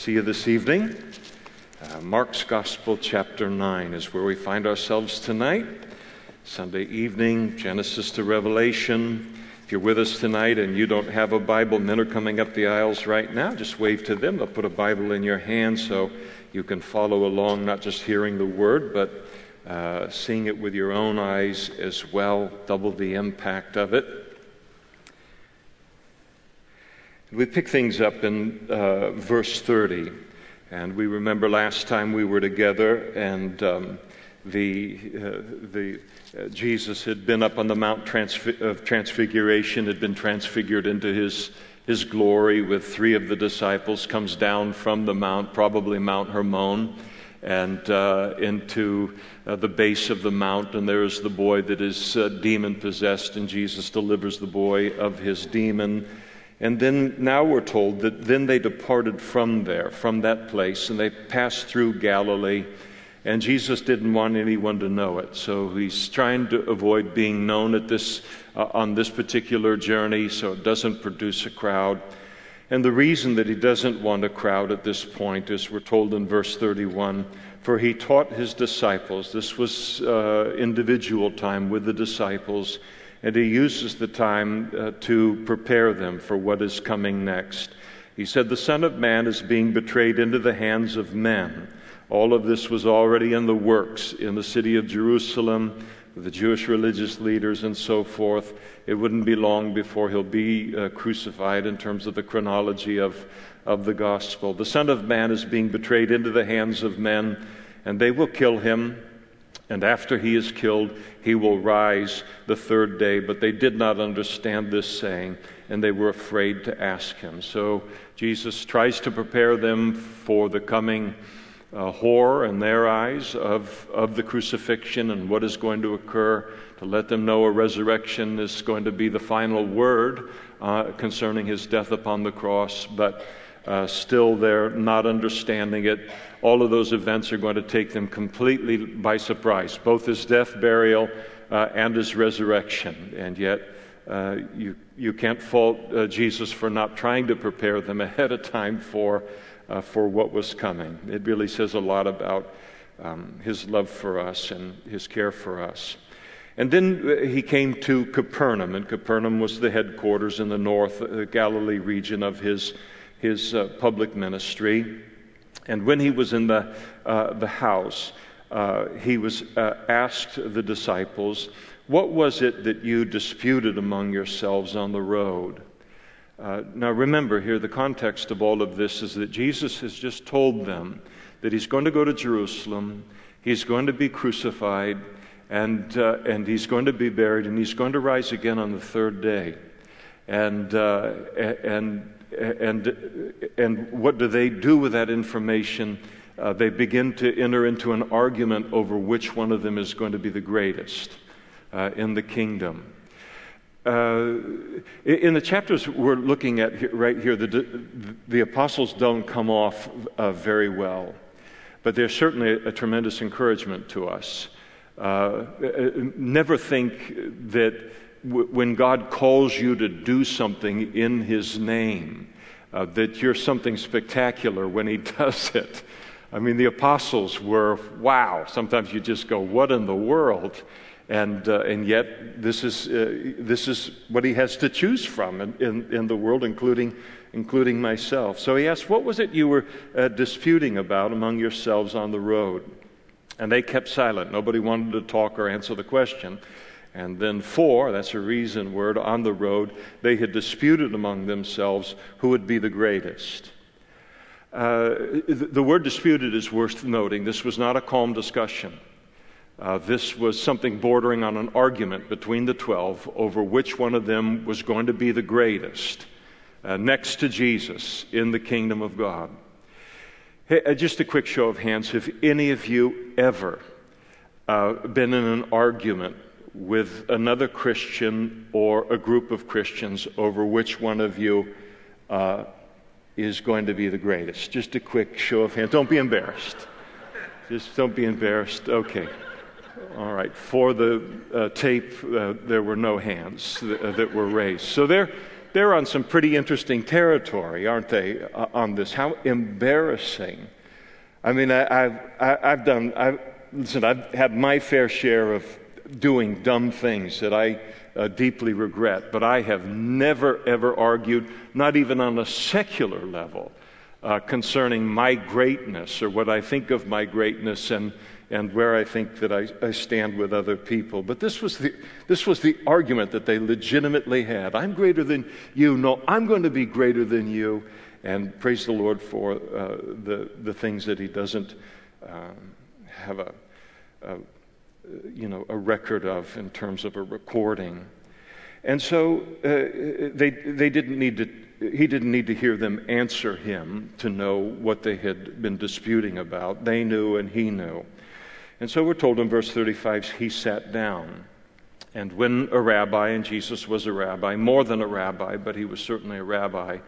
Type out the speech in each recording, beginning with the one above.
See you this evening. Uh, Mark's Gospel, chapter 9, is where we find ourselves tonight. Sunday evening, Genesis to Revelation. If you're with us tonight and you don't have a Bible, men are coming up the aisles right now. Just wave to them. They'll put a Bible in your hand so you can follow along, not just hearing the word, but uh, seeing it with your own eyes as well. Double the impact of it. We pick things up in uh, verse 30, and we remember last time we were together, and um, the, uh, the uh, Jesus had been up on the Mount Transfi- of Transfiguration, had been transfigured into his his glory with three of the disciples, comes down from the mount, probably Mount Hermon, and uh, into uh, the base of the mount, and there is the boy that is uh, demon possessed, and Jesus delivers the boy of his demon and then now we're told that then they departed from there, from that place, and they passed through Galilee. And Jesus didn't want anyone to know it, so he's trying to avoid being known at this, uh, on this particular journey, so it doesn't produce a crowd. And the reason that he doesn't want a crowd at this point is we're told in verse 31 for he taught his disciples. This was uh, individual time with the disciples and he uses the time uh, to prepare them for what is coming next. He said, The Son of Man is being betrayed into the hands of men. All of this was already in the works in the city of Jerusalem, the Jewish religious leaders and so forth. It wouldn't be long before he'll be uh, crucified in terms of the chronology of, of the gospel. The Son of Man is being betrayed into the hands of men, and they will kill him and after he is killed, he will rise the third day. But they did not understand this saying, and they were afraid to ask him. So Jesus tries to prepare them for the coming uh, horror in their eyes of, of the crucifixion and what is going to occur, to let them know a resurrection is going to be the final word uh, concerning his death upon the cross. But uh, still, they're not understanding it. All of those events are going to take them completely by surprise, both his death, burial, uh, and his resurrection. And yet, uh, you, you can't fault uh, Jesus for not trying to prepare them ahead of time for, uh, for what was coming. It really says a lot about um, his love for us and his care for us. And then uh, he came to Capernaum, and Capernaum was the headquarters in the north the Galilee region of his his uh, public ministry. And when he was in the, uh, the house, uh, he was uh, asked the disciples, What was it that you disputed among yourselves on the road? Uh, now, remember here, the context of all of this is that Jesus has just told them that he's going to go to Jerusalem, he's going to be crucified, and, uh, and he's going to be buried, and he's going to rise again on the third day. And, and and, and what do they do with that information? Uh, they begin to enter into an argument over which one of them is going to be the greatest uh, in the kingdom. Uh, in the chapters we're looking at here, right here, the, the apostles don't come off uh, very well, but they're certainly a, a tremendous encouragement to us. Uh, uh, never think that when God calls you to do something in His name, uh, that you're something spectacular when He does it. I mean, the apostles were, wow. Sometimes you just go, what in the world? And, uh, and yet, this is, uh, this is what he has to choose from in, in, in, the world, including, including myself. So he asked, What was it you were uh, disputing about among yourselves on the road? And they kept silent. Nobody wanted to talk or answer the question. And then, for, that's a reason word, on the road, they had disputed among themselves who would be the greatest. Uh, the word disputed is worth noting. This was not a calm discussion. Uh, this was something bordering on an argument between the 12 over which one of them was going to be the greatest uh, next to Jesus in the kingdom of God. Hey, uh, just a quick show of hands. Have any of you ever uh, been in an argument with another Christian or a group of Christians over which one of you uh, is going to be the greatest. Just a quick show of hands. Don't be embarrassed. Just don't be embarrassed. Okay. All right. For the uh, tape, uh, there were no hands that, uh, that, were raised. So there, they're on some pretty interesting territory, aren't they, uh, on this? How embarrassing. I mean, I, have I've done, I've, listen, I've had my fair share of doing dumb things that I uh, deeply regret, but I have never, ever argued, not even on a secular level, uh, concerning my greatness or what I think of my greatness and, and where I think that I, I stand with other people. But this was, the, this was the argument that they legitimately had. I'm greater than you. No, I'm going to be greater than you. And praise the Lord for uh, the, the things that He doesn't um, have a, a, you know, a record of in terms of a recording. And so uh, they, they didn't need to, he didn't need to hear them answer him to know what they had been disputing about. They knew and he knew. And so we're told in verse 35 he sat down. And when a rabbi, and Jesus was a rabbi, more than a rabbi, but he was certainly a rabbi,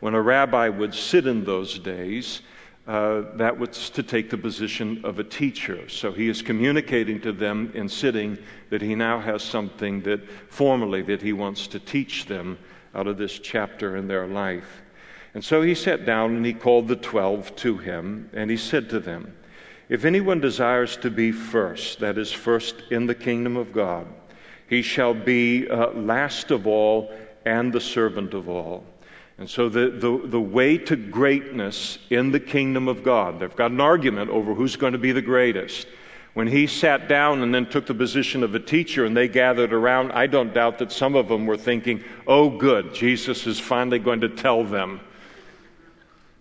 when a rabbi would sit in those days, uh, that was to take the position of a teacher. So he is communicating to them in sitting that he now has something that formally that he wants to teach them out of this chapter in their life. And so he sat down and he called the twelve to him, and he said to them, If anyone desires to be first, that is, first in the kingdom of God, he shall be uh, last of all and the servant of all. And so, the, the, the way to greatness in the kingdom of God, they've got an argument over who's going to be the greatest. When he sat down and then took the position of a teacher and they gathered around, I don't doubt that some of them were thinking, oh, good, Jesus is finally going to tell them.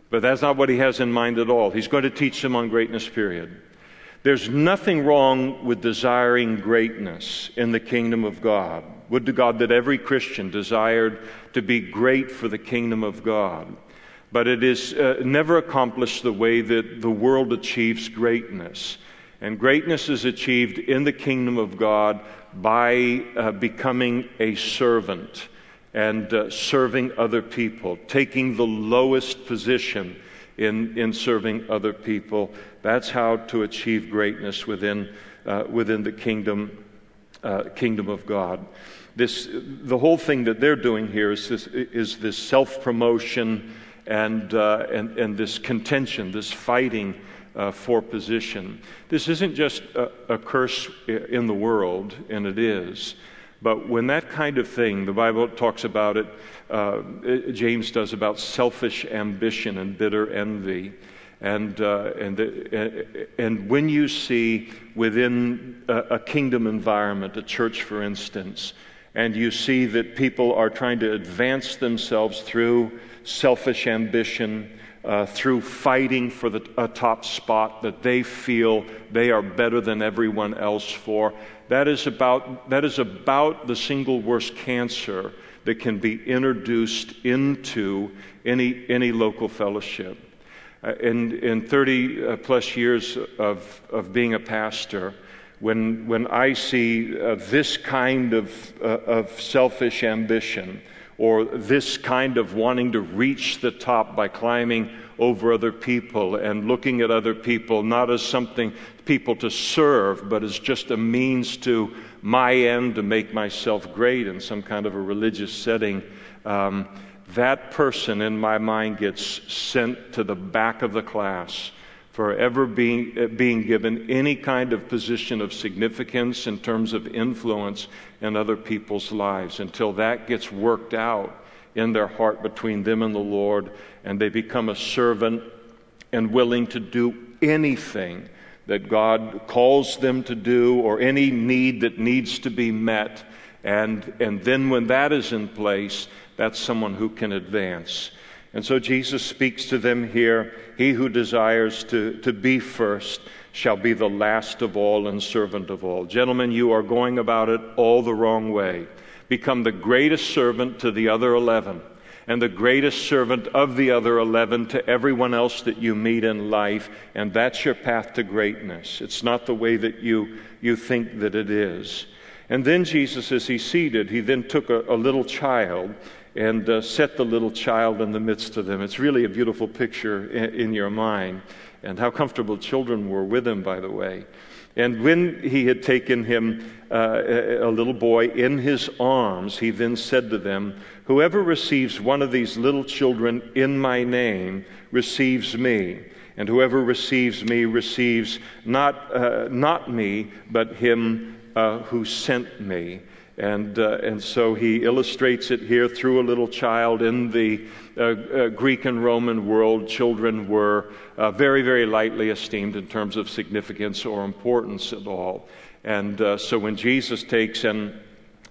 But that's not what he has in mind at all. He's going to teach them on greatness, period. There's nothing wrong with desiring greatness in the kingdom of God. Would to God that every Christian desired to be great for the kingdom of God. But it is uh, never accomplished the way that the world achieves greatness. And greatness is achieved in the kingdom of God by uh, becoming a servant and uh, serving other people, taking the lowest position in, in serving other people. That's how to achieve greatness within, uh, within the kingdom, uh, kingdom of God. This, the whole thing that they're doing here is this, is this self promotion and, uh, and, and this contention, this fighting uh, for position. This isn't just a, a curse in the world, and it is. But when that kind of thing, the Bible talks about it, uh, James does about selfish ambition and bitter envy. And, uh, and, the, and when you see within a, a, kingdom environment, a church for instance, and you see that people are trying to advance themselves through selfish ambition, uh, through fighting for the, a top spot that they feel they are better than everyone else for. That is about, that is about the single worst cancer that can be introduced into any, any local fellowship. Uh, in, in 30 uh, plus years of, of being a pastor, when, when I see uh, this kind of, uh, of selfish ambition, or this kind of wanting to reach the top by climbing over other people and looking at other people not as something people to serve, but as just a means to my end to make myself great in some kind of a religious setting. Um, that person in my mind gets sent to the back of the class for ever being, uh, being given any kind of position of significance in terms of influence in other people's lives until that gets worked out in their heart between them and the Lord, and they become a servant and willing to do anything that God calls them to do or any need that needs to be met. And, and then when that is in place, that's someone who can advance. And so Jesus speaks to them here He who desires to, to be first shall be the last of all and servant of all. Gentlemen, you are going about it all the wrong way. Become the greatest servant to the other 11 and the greatest servant of the other 11 to everyone else that you meet in life, and that's your path to greatness. It's not the way that you, you think that it is. And then Jesus, as he seated, he then took a, a little child and uh, set the little child in the midst of them. It's really a beautiful picture in, in your mind. And how comfortable children were with him, by the way. And when he had taken him, uh, a little boy, in his arms, he then said to them, Whoever receives one of these little children in my name receives me. And whoever receives me receives not, uh, not me, but him uh, who sent me. And, uh, and so he illustrates it here through a little child. In the uh, uh, Greek and Roman world, children were uh, very, very lightly esteemed in terms of significance or importance at all. And uh, so when Jesus takes and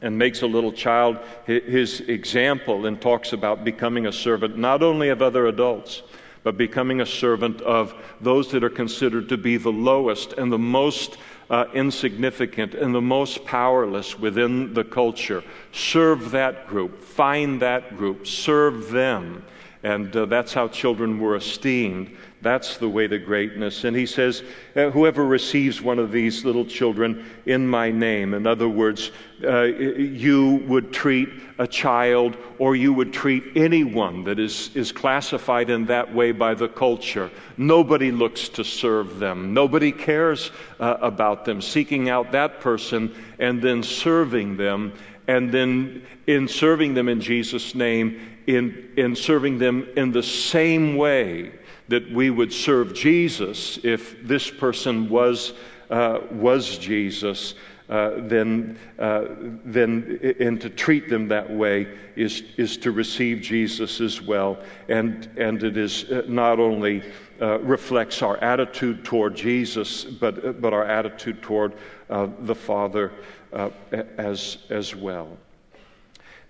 and makes a little child his example and talks about becoming a servant not only of other adults, but becoming a servant of those that are considered to be the lowest and the most uh, insignificant and the most powerless within the culture. Serve that group, find that group, serve them. And uh, that's how children were esteemed. That's the way to greatness. And he says, uh, Whoever receives one of these little children in my name, in other words, uh, you would treat a child or you would treat anyone that is, is classified in that way by the culture. Nobody looks to serve them, nobody cares uh, about them. Seeking out that person and then serving them, and then in serving them in Jesus' name, in, in serving them in the same way that we would serve Jesus if this person was, uh, was Jesus. Uh, then, uh, then, and to treat them that way is, is to receive Jesus as well. And, and it is uh, not only uh, reflects our attitude toward Jesus, but, uh, but our attitude toward uh, the Father as, as well.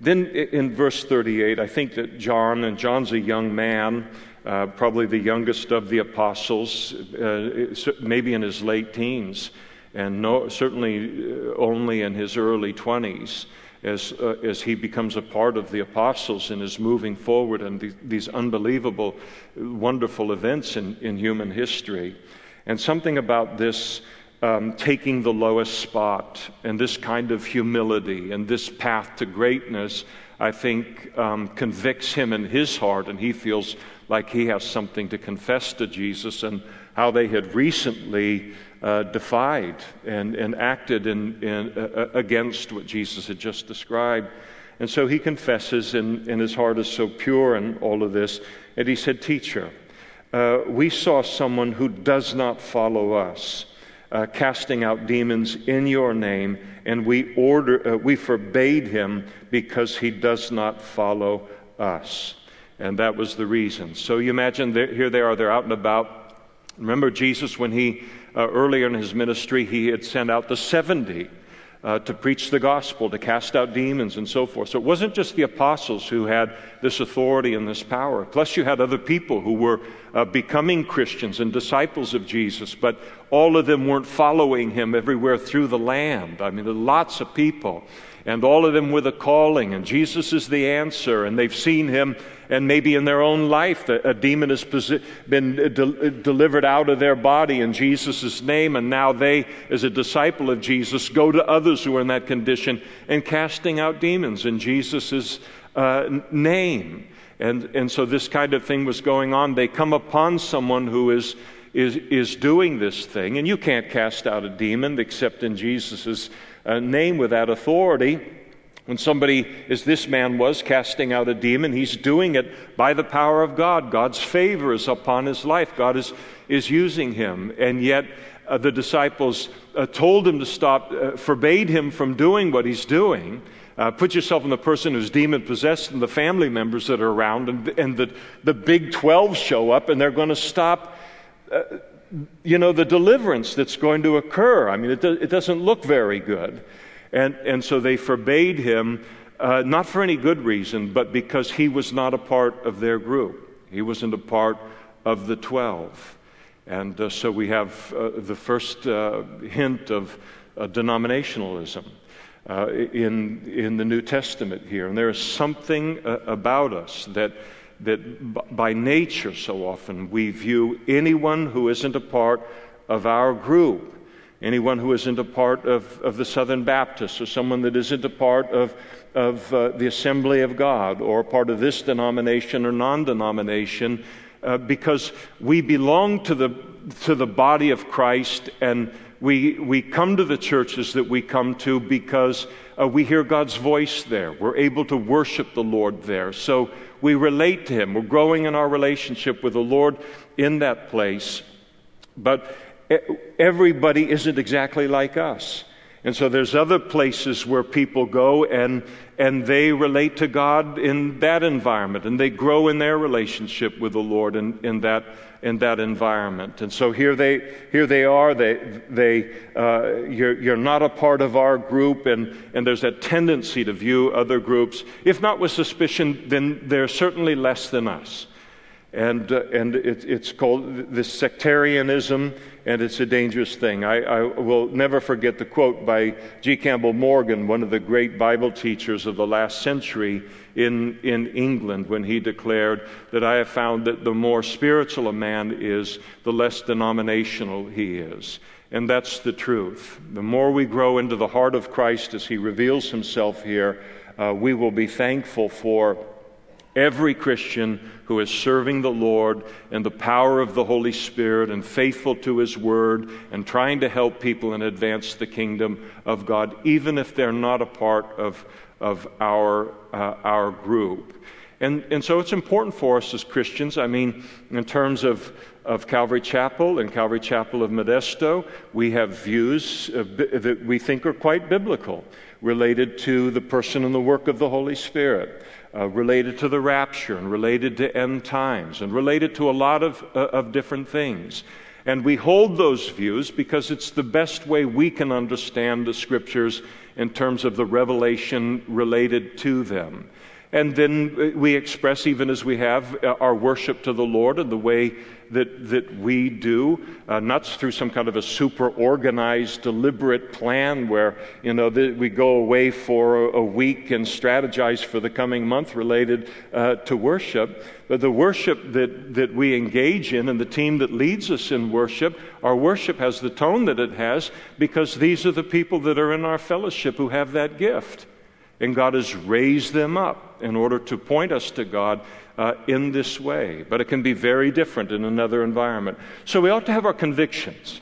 Then in verse 38, I think that John, and John's a young man, uh, probably the youngest of the apostles, uh, maybe in his late teens, and no, certainly uh, only in his early 20s. As, uh, as he becomes a part of the apostles and is moving forward in the, these unbelievable, wonderful events in, in human history. And something about this um, taking the lowest spot and this kind of humility and this path to greatness, I think, um, convicts him in his heart, and he feels like he has something to confess to Jesus and how they had recently uh, defied and, and acted in, in, uh, uh, against what Jesus had just described. And so he confesses, and, and his heart is so pure and all of this. And he said, Teacher, uh, we saw someone who does not follow us. Uh, casting out demons in your name, and we order, uh, we forbade him because he does not follow us. And that was the reason. So you imagine here they are, they're out and about. Remember Jesus, when he, uh, earlier in his ministry, he had sent out the 70 uh, to preach the gospel, to cast out demons, and so forth. So it wasn't just the apostles who had this authority and this power. Plus, you had other people who were uh, becoming Christians and disciples of Jesus, but all of them weren't following him everywhere through the land. I mean, there are lots of people, and all of them with a calling, and Jesus is the answer, and they've seen him and maybe in their own life a demon has been de- delivered out of their body in Jesus' name, and now they, as a disciple of Jesus, go to others who are in that condition and casting out demons in Jesus' uh, name. And, and so this kind of thing was going on. They come upon someone who is, is, is doing this thing, and you can't cast out a demon except in Jesus' uh, name with that authority. When somebody, as this man was, casting out a demon, he's doing it by the power of God. God's favor is upon his life. God is, is using him. And yet, uh, the disciples uh, told him to stop, uh, forbade him from doing what he's doing. Uh, put yourself in the person who's demon possessed and the family members that are around, and, and the, the big 12 show up and they're going to stop uh, you know, the deliverance that's going to occur. I mean, it, do, it doesn't look very good. And, and so they forbade him, uh, not for any good reason, but because he was not a part of their group. He wasn't a part of the 12. And uh, so we have uh, the first uh, hint of uh, denominationalism uh, in, in the New Testament here. And there is something about us that, that b- by nature, so often, we view anyone who isn't a part of our group anyone who isn't a part of, of the Southern Baptists or someone that isn't a part of, of uh, the Assembly of God or part of this denomination or non denomination uh, because we belong to the, to the body of Christ and we, we come to the churches that we come to because uh, we hear God's voice there. We're able to worship the Lord there. So we relate to Him. We're growing in our relationship with the Lord in that place. But everybody isn't exactly like us. And so there's other places where people go and, and they relate to God in that environment and they grow in their relationship with the Lord in, in, that, in that environment. And so here they, here they are. They, they, uh, you're, you're not a part of our group, and, and there's a tendency to view other groups, if not with suspicion, then they're certainly less than us. And, uh, and it, it's called this sectarianism, and it's a dangerous thing. I, I, will never forget the quote by G. Campbell Morgan, one of the great Bible teachers of the last century in, in England, when he declared that I have found that the more spiritual a man is, the less denominational he is. And that's the truth. The more we grow into the heart of Christ as he reveals himself here, uh, we will be thankful for every Christian who is serving the Lord in the power of the Holy Spirit and faithful to His Word and trying to help people and advance the kingdom of God, even if they're not a part of, of our, uh, our group. And, and so it's important for us as Christians. I mean, in terms of, of Calvary Chapel and Calvary Chapel of Modesto, we have views uh, that we think are quite biblical related to the person and the work of the Holy Spirit uh, related to the rapture and related to end times and related to a lot of, uh, of different things. And we hold those views because it's the best way we can understand the scriptures in terms of the revelation related to them. And then uh, we express, even as we have, uh, our worship to the Lord in the way that, that we do, uh, not through some kind of a super organized, deliberate plan where, you know, the, we go away for a, a, week and strategize for the coming month related uh, to worship. But the worship that, that we engage in and the team that leads us in worship, our worship has the tone that it has because these are the people that are in our fellowship who have that gift. And God has raised them up in order to point us to God uh, in this way. But it can be very different in another environment. So we ought to have our convictions.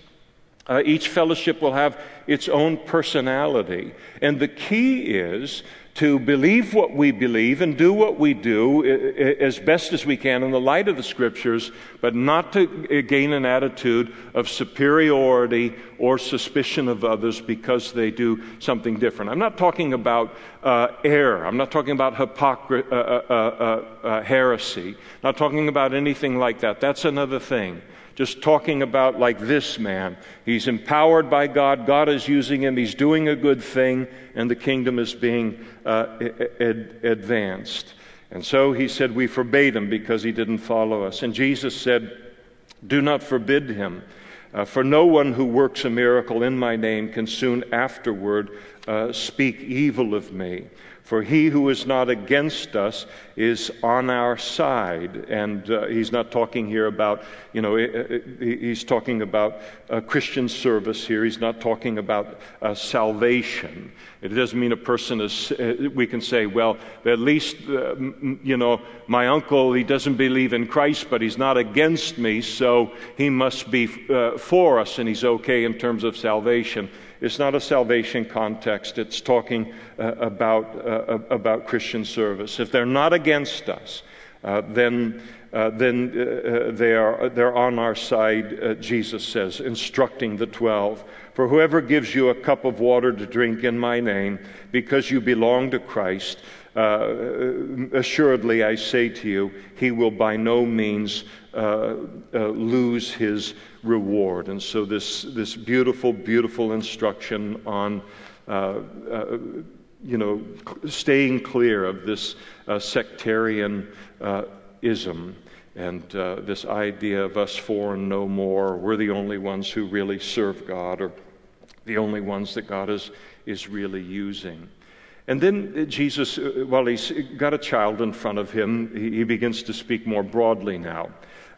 Uh, each fellowship will have its own personality. And the key is to believe what we believe and do what we do as best as we can in the light of the scriptures, but not to gain an attitude of superiority or suspicion of others because they do something different. I'm not talking about uh, error. I'm not talking about hypocrisy, uh, uh, uh, uh, heresy. Not talking about anything like that. That's another thing just talking about like this man. He's empowered by God, God is using him, he's doing a good thing, and the kingdom is being uh, ad- advanced. And so he said, We forbade him because he didn't follow us. And Jesus said, Do not forbid him. Uh, for no one who works a miracle in my name can soon afterward uh, speak evil of me. For he who is not against us is on our side. And uh, he's not talking here about, you know, he's talking about Christian service here. He's not talking about uh, salvation. It doesn't mean a person is, uh, we can say, well, at least, uh, you know, my uncle, he doesn't believe in Christ, but he's not against me, so he must be uh, for us and he's okay in terms of salvation. It's not a salvation context. It's talking uh, about, uh, about Christian service. If they're not against us, uh, then, uh, then uh, uh, they are, they're on our side, Jesus says, instructing the twelve. For whoever gives you a cup of water to drink in my name, because you belong to Christ, uh, assuredly, I say to you, he will by no means uh, uh, lose his reward. And so, this, this beautiful, beautiful instruction on, uh, uh, you know, staying clear of this uh, sectarian ism and this idea of us and no more, we're the only ones who really serve God or the only ones that God is, is really using. And then Jesus, while he's got a child in front of him, he begins to speak more broadly now.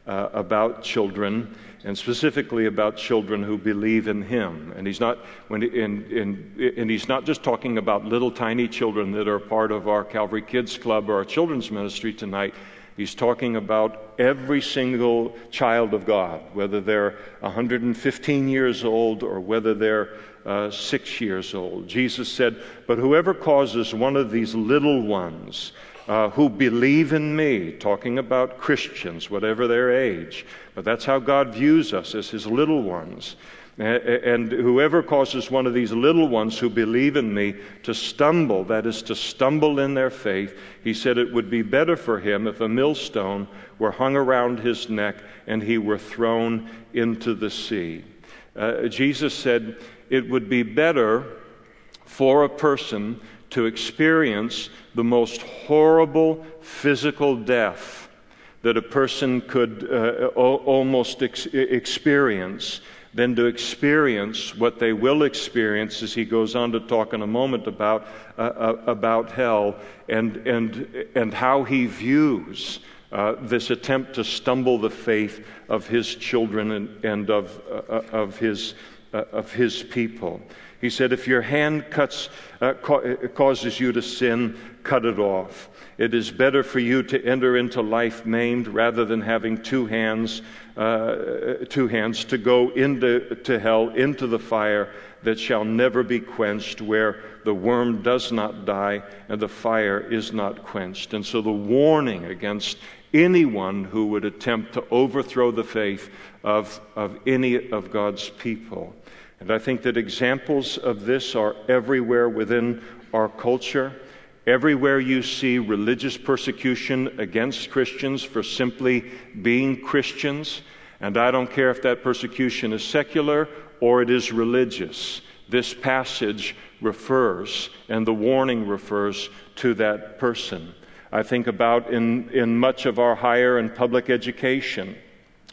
Uh, about children and specifically about children who believe in him. And he's not when and he's not just talking about little tiny children that are part of our Calvary Kids Club or our children's ministry tonight. He's talking about every single child of God, whether they're 115 years old or whether they're uh, six years old. Jesus said, But whoever causes one of these little ones uh, who believe in me, talking about Christians, whatever their age, but that's how God views us as his little ones. And whoever causes one of these little ones who believe in me to stumble, that is, to stumble in their faith, he said it would be better for him if a millstone were hung around his neck and he were thrown into the sea. Uh, Jesus said it would be better for a person to experience the most horrible physical death that a person could uh, almost ex- experience than to experience what they will experience as he goes on to talk in a moment about, uh, uh, about hell and, and, and how he views uh, this attempt to stumble the faith of his children and, and of, uh, of, his, uh, of his people. He said, If your hand cuts, uh, ca- causes you to sin, cut it off. It is better for you to enter into life maimed rather than having two hands, uh, two hands to go into to hell, into the fire that shall never be quenched, where the worm does not die and the fire is not quenched. And so the warning against anyone who would attempt to overthrow the faith of, of any of God's people. And I think that examples of this are everywhere within our culture. Everywhere you see religious persecution against Christians for simply being Christians, and I don't care if that persecution is secular or it is religious, this passage refers, and the warning refers to that person. I think about in, in much of our higher and public education,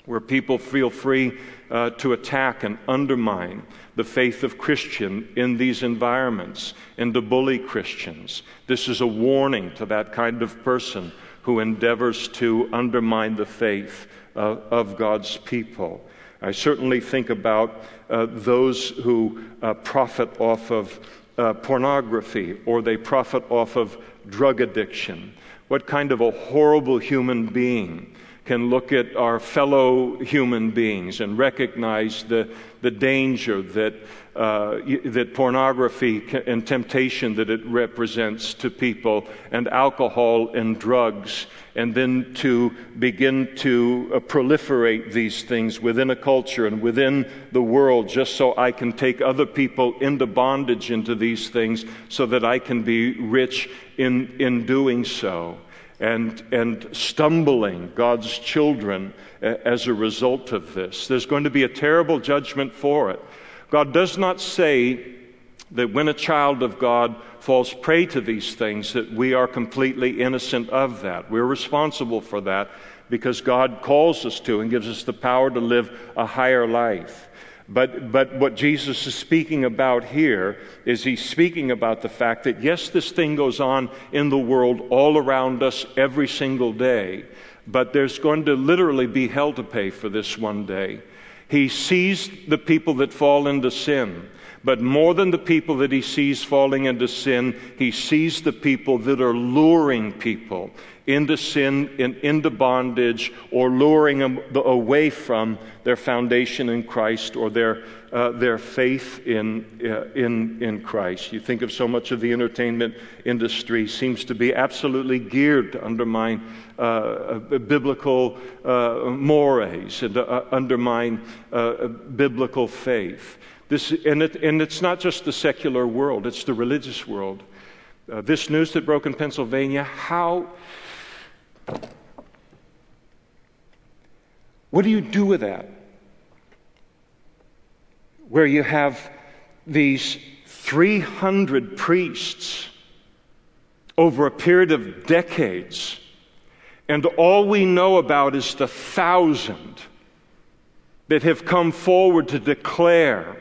where people feel free uh, to attack and undermine the faith of Christian in these environments and to bully Christians. This is a warning to that kind of person who endeavors to undermine the faith uh, of God's people. I certainly think about uh, those who uh, profit off of uh, pornography or they profit off of drug addiction. What kind of a horrible human being can look at our fellow human beings and recognize the, the danger that, uh, that pornography and temptation that it represents to people, and alcohol and drugs, and then to begin to uh, proliferate these things within a culture and within the world just so I can take other people into bondage into these things so that I can be rich in, in doing so and, and stumbling God's children uh, as a result of this. There's going to be a terrible judgment for it. God does not say that when a child of God falls prey to these things, that we are completely innocent of that. We're responsible for that because God calls us to and gives us the power to live a higher life. But, but what Jesus is speaking about here is he's speaking about the fact that, yes, this thing goes on in the world all around us every single day, but there's going to literally be hell to pay for this one day. He sees the people that fall into sin. But more than the people that he sees falling into sin, he sees the people that are luring people into sin and into bondage or luring them away from their foundation in Christ or their, uh, their faith in, uh, in, in Christ. You think of so much of the entertainment industry seems to be absolutely geared to undermine uh, uh biblical uh, mores and to uh, undermine biblical faith. This, and, it, and it's not just the secular world, it's the religious world. Uh, this news that broke in Pennsylvania, how. What do you do with that? Where you have these 300 priests over a period of decades, and all we know about is the thousand that have come forward to declare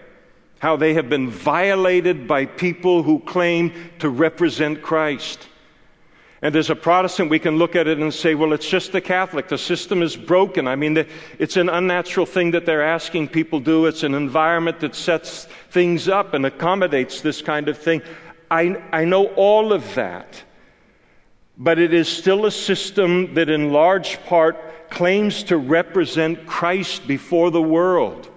how they have been violated by people who claim to represent Christ. And as a Protestant, we can look at it and say, well, it's just the Catholic. The system is broken. I mean, it's an unnatural thing that they're asking people to do. It's an environment that sets things up and accommodates this kind of thing. I, I know all of that. But it is still a system that, in large part, claims to represent Christ before the world.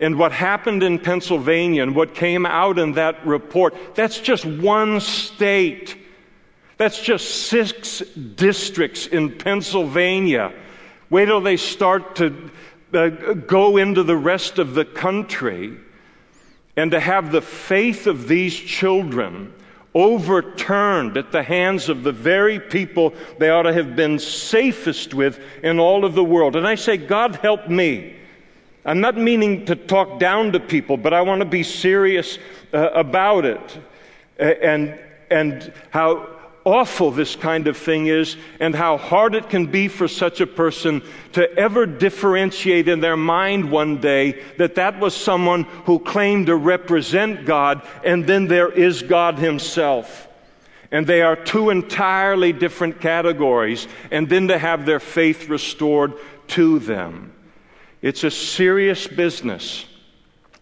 And what happened in Pennsylvania and what came out in that report, that's just one state. That's just six districts in Pennsylvania. Wait till they start to uh, go into the rest of the country and to have the faith of these children overturned at the hands of the very people they ought to have been safest with in all of the world. And I say, God help me. I'm not meaning to talk down to people, but I want to be serious uh, about it. and, and how awful this kind of thing is and how hard it can be for such a person to ever differentiate in their mind one day that that was someone who claimed to represent God and then there is God Himself. And they are two entirely different categories, and then to have their faith restored to them. It's a serious business.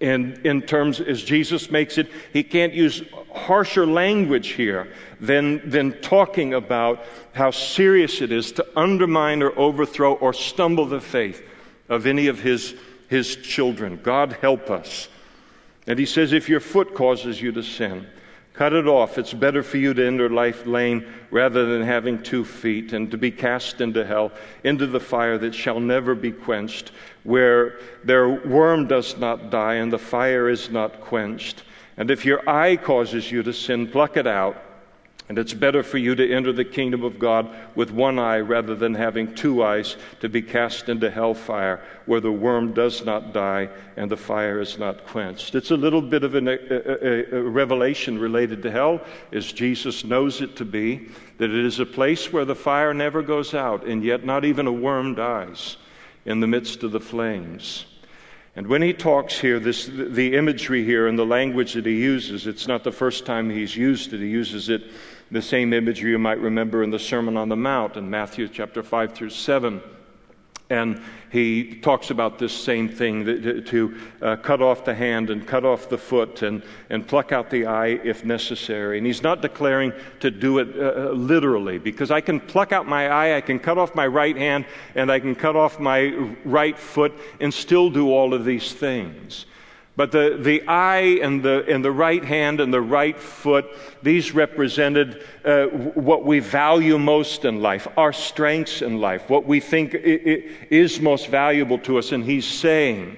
And in terms, as Jesus makes it, he can't use harsher language here than, than talking about how serious it is to undermine or overthrow or stumble the faith of any of his, his children. God help us. And he says, if your foot causes you to sin, cut it off. It's better for you to enter life lame rather than having two feet and to be cast into hell, into the fire that shall never be quenched, where their worm does not die and the fire is not quenched. And if your eye causes you to sin, pluck it out. And it's better for you to enter the kingdom of God with one eye rather than having two eyes to be cast into hellfire where the worm does not die and the fire is not quenched. It's a little bit of an, a, a, a revelation related to hell, as Jesus knows it to be, that it is a place where the fire never goes out and yet not even a worm dies in the midst of the flames. And when he talks here, this, the imagery here and the language that he uses, it's not the first time he's used it. He uses it, the same imagery you might remember in the Sermon on the Mount in Matthew chapter 5 through 7. And he talks about this same thing to uh, cut off the hand and cut off the foot and, and pluck out the eye if necessary. And he's not declaring to do it uh, uh, literally because I can pluck out my eye, I can cut off my right hand, and I can cut off my right foot and still do all of these things. But the, the eye and the, and the right hand and the right foot, these represented uh, what we value most in life, our strengths in life, what we think is most valuable to us. And he's saying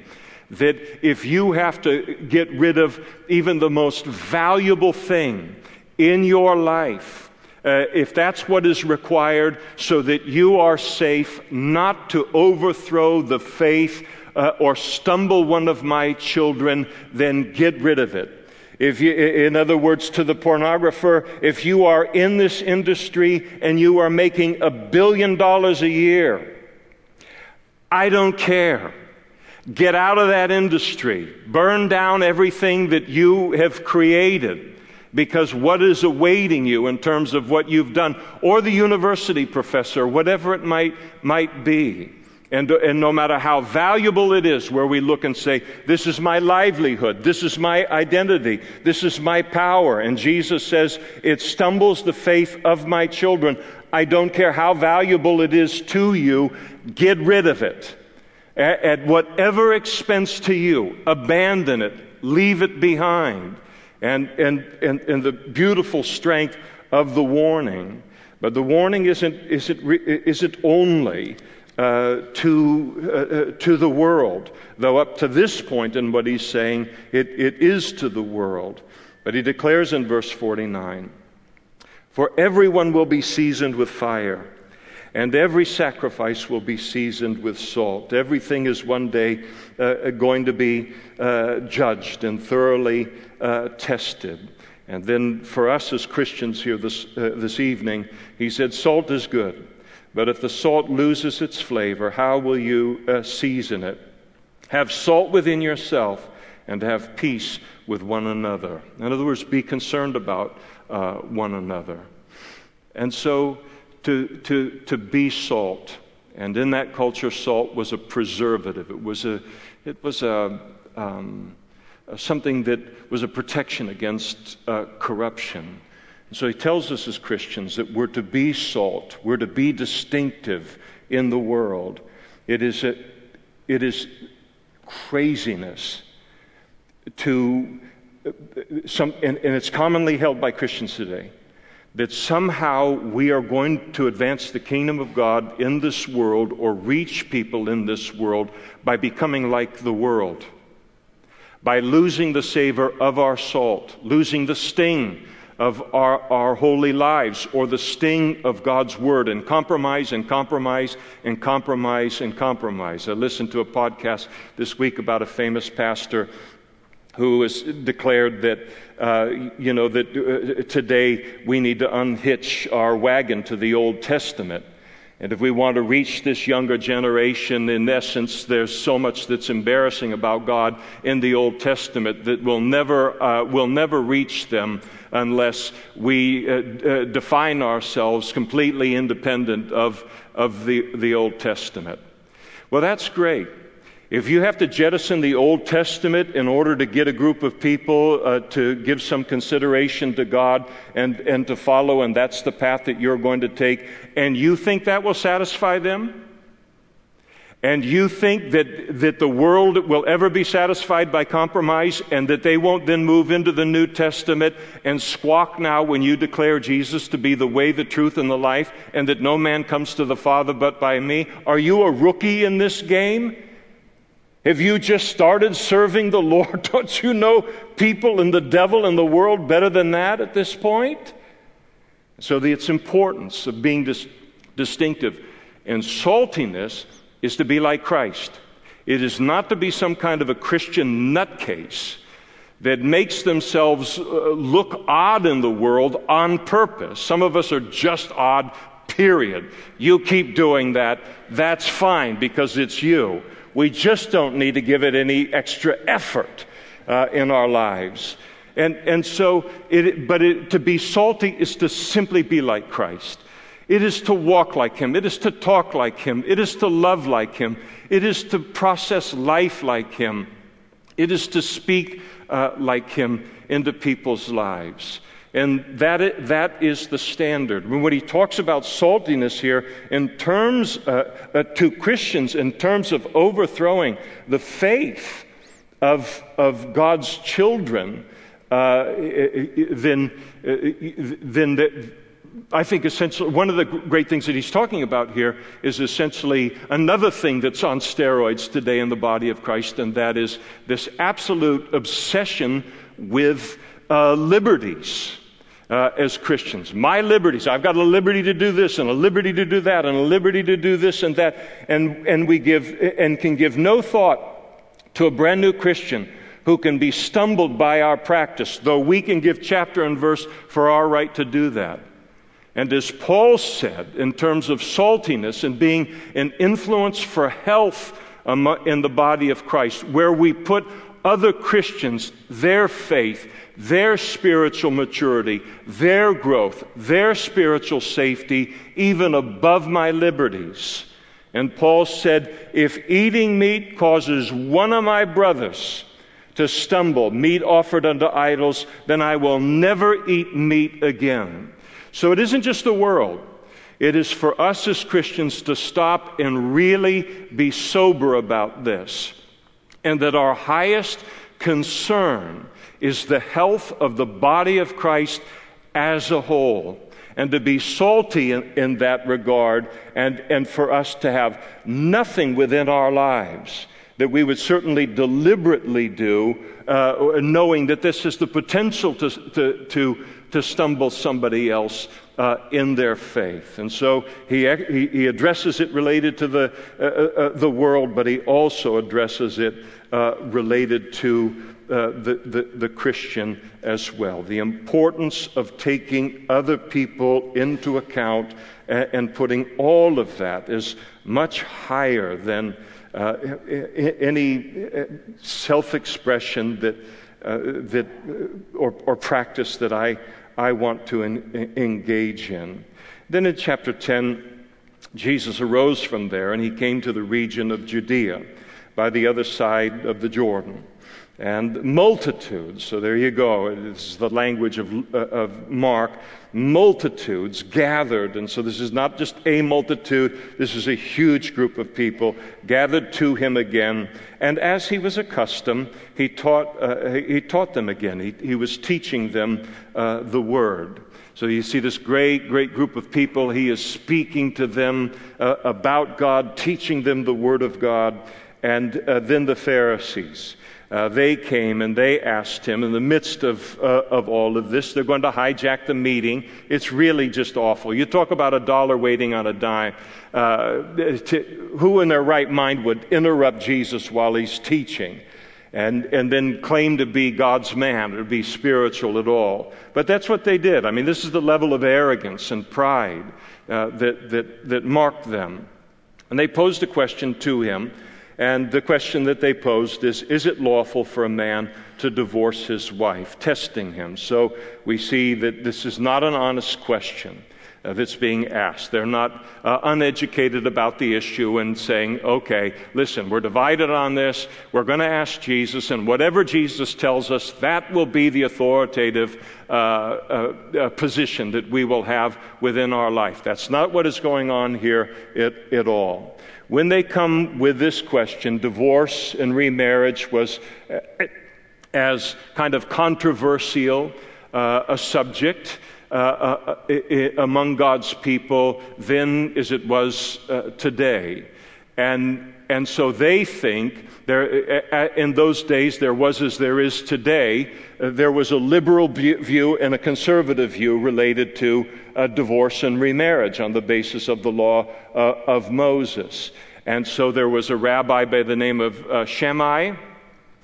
that if you have to get rid of even the most valuable thing in your life, uh, if that's what is required so that you are safe not to overthrow the faith uh, or stumble one of my children, then get rid of it. If you, in other words, to the pornographer, if you are in this industry and you are making a billion dollars a year, I don't care. Get out of that industry. Burn down everything that you have created because what is awaiting you in terms of what you've done, or the university professor, whatever it might, might be. And, uh, and no matter how valuable it is, where we look and say, This is my livelihood, this is my identity, this is my power. And Jesus says, It stumbles the faith of my children. I don't care how valuable it is to you, get rid of it. At, at whatever expense to you, abandon it, leave it behind. And, and, and, and the beautiful strength of the warning. But the warning isn't, isn't, isn't only uh, to, uh, uh, to the world. Though up to this point in what he's saying, it, it is to the world. But he declares in verse 49 For everyone will be seasoned with fire, and every sacrifice will be seasoned with salt. Everything is one day uh, going to be uh, judged and thoroughly uh, tested. And then for us as Christians here this, this evening, he said, Salt is good. But if the salt loses its flavor, how will you uh, season it? Have salt within yourself and have peace with one another. In other words, be concerned about uh, one another. And so to, to, to be salt, and in that culture, salt was a preservative. It was, a, it was a, um, something that was a protection against uh, corruption. So he tells us as Christians that we're to be salt, we're to be distinctive in the world. It is, a, it is craziness to some, and, and it's commonly held by Christians today, that somehow we are going to advance the kingdom of God in this world or reach people in this world by becoming like the world, by losing the savor of our salt, losing the sting of our, our holy lives or the sting of God's word and compromise and compromise and compromise and compromise. I listened to a podcast this week about a famous pastor who has declared that, uh, you know, that uh, today we need to unhitch our wagon to the Old Testament. And if we want to reach this younger generation, in essence, there's so much that's embarrassing about God in the Old Testament that will never, uh, will never reach them unless we uh, uh, define ourselves completely independent of, of the, the Old Testament. Well, that's great. If you have to jettison the Old Testament in order to get a group of people uh, to give some consideration to God and, and to follow, and that's the path that you're going to take, and you think that will satisfy them? And you think that, that the world will ever be satisfied by compromise and that they won't then move into the New Testament and squawk now when you declare Jesus to be the way, the truth, and the life, and that no man comes to the Father but by me? Are you a rookie in this game? Have you just started serving the Lord? Don't you know people and the devil and the world better than that at this point? So, the, its importance of being dis- distinctive and saltiness is to be like Christ. It is not to be some kind of a Christian nutcase that makes themselves uh, look odd in the world on purpose. Some of us are just odd, period. You keep doing that. That's fine because it's you. We just don't need to give it any extra effort uh, in our lives. And, and so, it, but it, to be salty is to simply be like Christ. It is to walk like Him. It is to talk like Him. It is to love like Him. It is to process life like Him. It is to speak uh, like Him into people's lives. And that, that is the standard. When he talks about saltiness here, in terms uh, uh, to Christians, in terms of overthrowing the faith of, of God's children, uh, then, uh, then the, I think essentially one of the great things that he's talking about here is essentially another thing that's on steroids today in the body of Christ, and that is this absolute obsession with uh, liberties. Uh, as Christians. My liberties. I've got a liberty to do this and a liberty to do that and a liberty to do this and that. And, and we give, and can give no thought to a brand new Christian who can be stumbled by our practice, though we can give chapter and verse for our right to do that. And as Paul said, in terms of saltiness and being an influence for health in the body of Christ, where we put other Christians, their faith, their spiritual maturity, their growth, their spiritual safety, even above my liberties. And Paul said, If eating meat causes one of my brothers to stumble, meat offered unto idols, then I will never eat meat again. So it isn't just the world. It is for us as Christians to stop and really be sober about this. And that our highest concern is the health of the body of Christ as a whole. And to be salty in, in that regard, and, and for us to have nothing within our lives that we would certainly deliberately do, uh, knowing that this has the potential to, to, to, to stumble somebody else uh, in their faith. And so he, he, addresses it related to the, uh, uh, uh the world, but he also addresses it uh, related to uh, the, the, the Christian as well. The importance of taking other people into account and, and putting all of that is much higher than uh, any self expression that, uh, that or, or, practice that I, I want to en- engage in. Then in chapter 10, Jesus arose from there and he came to the region of Judea by the other side of the Jordan and multitudes. So there you go. This is the language of, uh, of Mark. Multitudes gathered. And so this is not just a multitude, this is a huge group of people gathered to him again. And as he was accustomed, he taught, uh, he taught them again. He, he was teaching them uh, the word. So you see this great, great group of people. He is speaking to them uh, about God, teaching them the word of God. And uh, then the Pharisees uh, they came and they asked him in the midst of, uh, of all of this, they're going to hijack the meeting. It's really just awful. You talk about a dollar waiting on a dime. Uh, to, who in their right mind would interrupt Jesus while he's teaching? and, and then claim to be God's man or be spiritual at all. But that's what they did. I mean, this is the level of arrogance and pride uh, that, that, that marked them. And they posed a question to him and the question that they posed is Is it lawful for a man to divorce his wife? Testing him. So we see that this is not an honest question that's being asked. They're not uh, uneducated about the issue and saying, okay, listen, we're divided on this. We're going to ask Jesus, and whatever Jesus tells us, that will be the authoritative uh, uh, uh position that we will have within our life. That's not what is going on here at, at all. When they come with this question, divorce and remarriage was uh, as kind of controversial uh, a subject uh, uh, among God's people then as it was uh, today. And, and so they think there, in those days there was as there is today, there was a liberal view and a conservative view related to divorce and remarriage on the basis of the law uh, of Moses. And so there was a rabbi by the name of uh, Shammai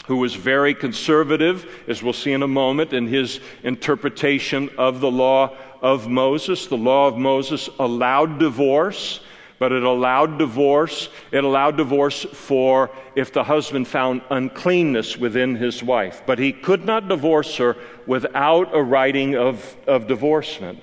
who was very conservative, as we'll see in a moment, in his interpretation of the law of Moses. The law of Moses allowed divorce, but it allowed divorce. It allowed divorce for if the husband found uncleanness within his wife. But he could not divorce her without a writing of, of divorcement.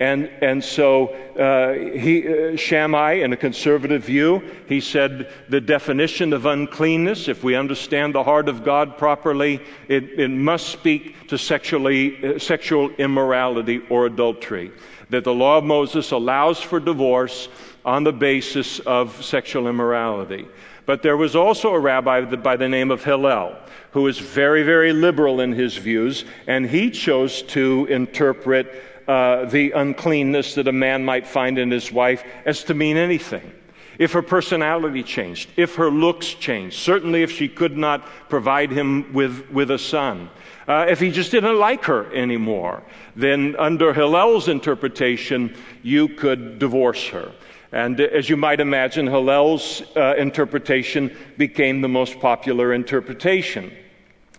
And, and so uh, he, uh, Shammai, in a conservative view, he said the definition of uncleanness, if we understand the heart of God properly, it, it must speak to sexually, uh, sexual immorality or adultery. That the law of Moses allows for divorce on the basis of sexual immorality. But there was also a rabbi by the name of Hillel who was very, very liberal in his views, and he chose to interpret uh, the uncleanness that a man might find in his wife as to mean anything. If her personality changed, if her looks changed, certainly if she could not provide him with, with a son, uh, if he just didn't like her anymore, then under Hillel's interpretation, you could divorce her. And as you might imagine, Hillel's uh, interpretation became the most popular interpretation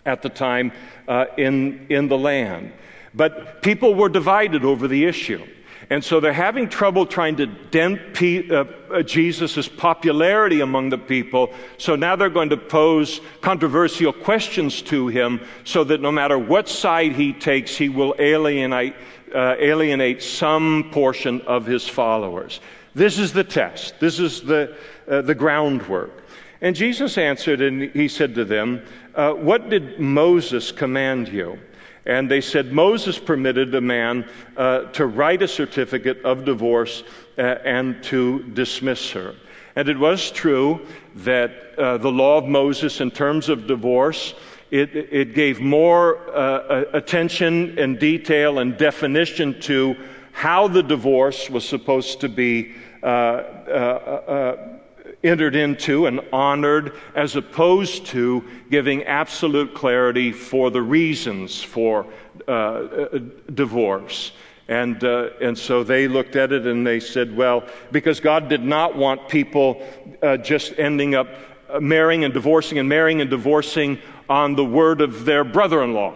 at the time uh, in, in the land. But people were divided over the issue. And so they're having trouble trying to dent P- uh, Jesus' popularity among the people. So now they're going to pose controversial questions to him so that no matter what side he takes, he will alienate, uh, alienate some portion of his followers. This is the test. This is the, uh, the groundwork. And Jesus answered and he said to them, uh, What did Moses command you? And they said Moses permitted a man uh, to write a certificate of divorce uh, and to dismiss her. And it was true that uh, the law of Moses, in terms of divorce, it, it gave more uh, attention and detail and definition to how the divorce was supposed to be uh, uh, entered into and honored, as opposed to giving absolute clarity for the reasons for uh, uh, divorce. And, uh, and so they looked at it and they said, well, because God did not want people uh, just ending up uh, marrying and divorcing and marrying and divorcing on the word of their brother in law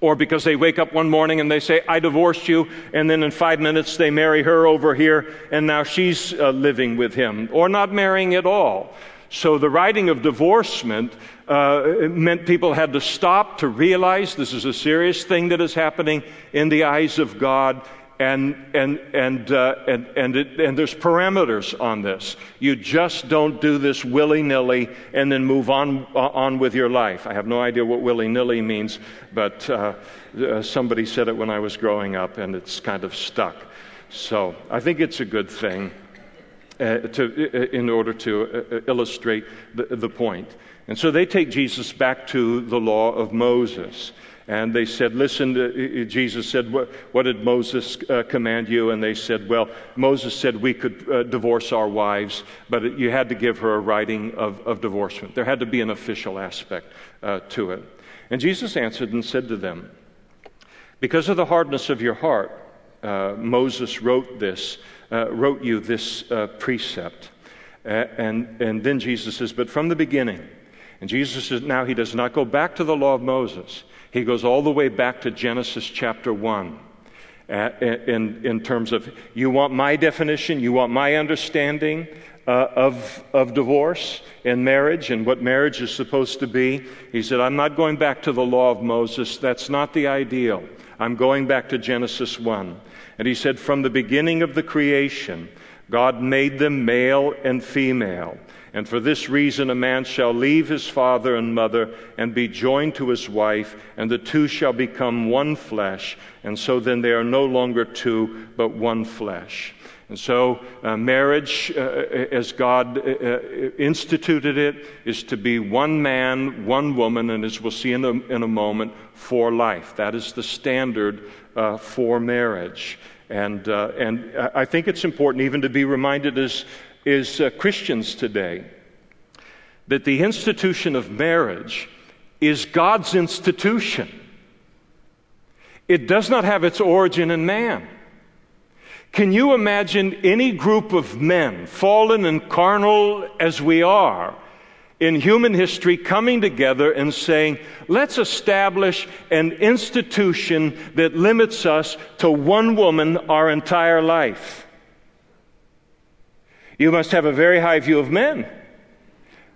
or because they wake up one morning and they say, I divorced you, and then in five minutes they marry her over here, and now she's uh, living with him, or not marrying at all. So the writing of divorcement uh, meant people had to stop to realize this is a serious thing that is happening in the eyes of God. And, and, and, uh, and, and, it, and there's parameters on this. You just don't do this willy nilly and then move on, uh, on with your life. I have no idea what willy nilly means, but uh, uh, somebody said it when I was growing up and it's kind of stuck. So I think it's a good thing uh, to, uh, in order to illustrate the, the point. And so they take Jesus back to the law of Moses. And they said, Listen, uh, Jesus said, What, what did Moses uh, command you? And they said, Well, Moses said we could uh, divorce our wives, but you had to give her a writing of, of divorcement. There had to be an official aspect to it. And Jesus answered and said to them, Because of the hardness of your heart, uh, Moses wrote this, uh, wrote you this uh, precept. and, and then Jesus says, but from the beginning, and Jesus says, now he does not go back to the law of Moses. He goes all the way back to Genesis chapter 1. in, in terms of, you want my definition, you want my understanding uh, of, of divorce and marriage and what marriage is supposed to be. He said, I'm not going back to the law of Moses. That's not the ideal. I'm going back to Genesis 1. And he said, From the beginning of the creation, God made them male and female. And for this reason, a man shall leave his father and mother and be joined to his wife, and the two shall become one flesh. And so then they are no longer two, but one flesh. And so, uh, marriage, uh, as God uh, uh, instituted it, is to be one man, one woman, and as we'll see in a, in a moment, for life. That is the standard uh, for marriage. And, uh, and I think it's important even to be reminded as, as uh, Christians today that the institution of marriage is God's institution. It does not have its origin in man. Can you imagine any group of men, fallen and carnal as we are, in human history coming together and saying, let's establish an institution that limits us to one woman our entire life. You must have a very high view of men.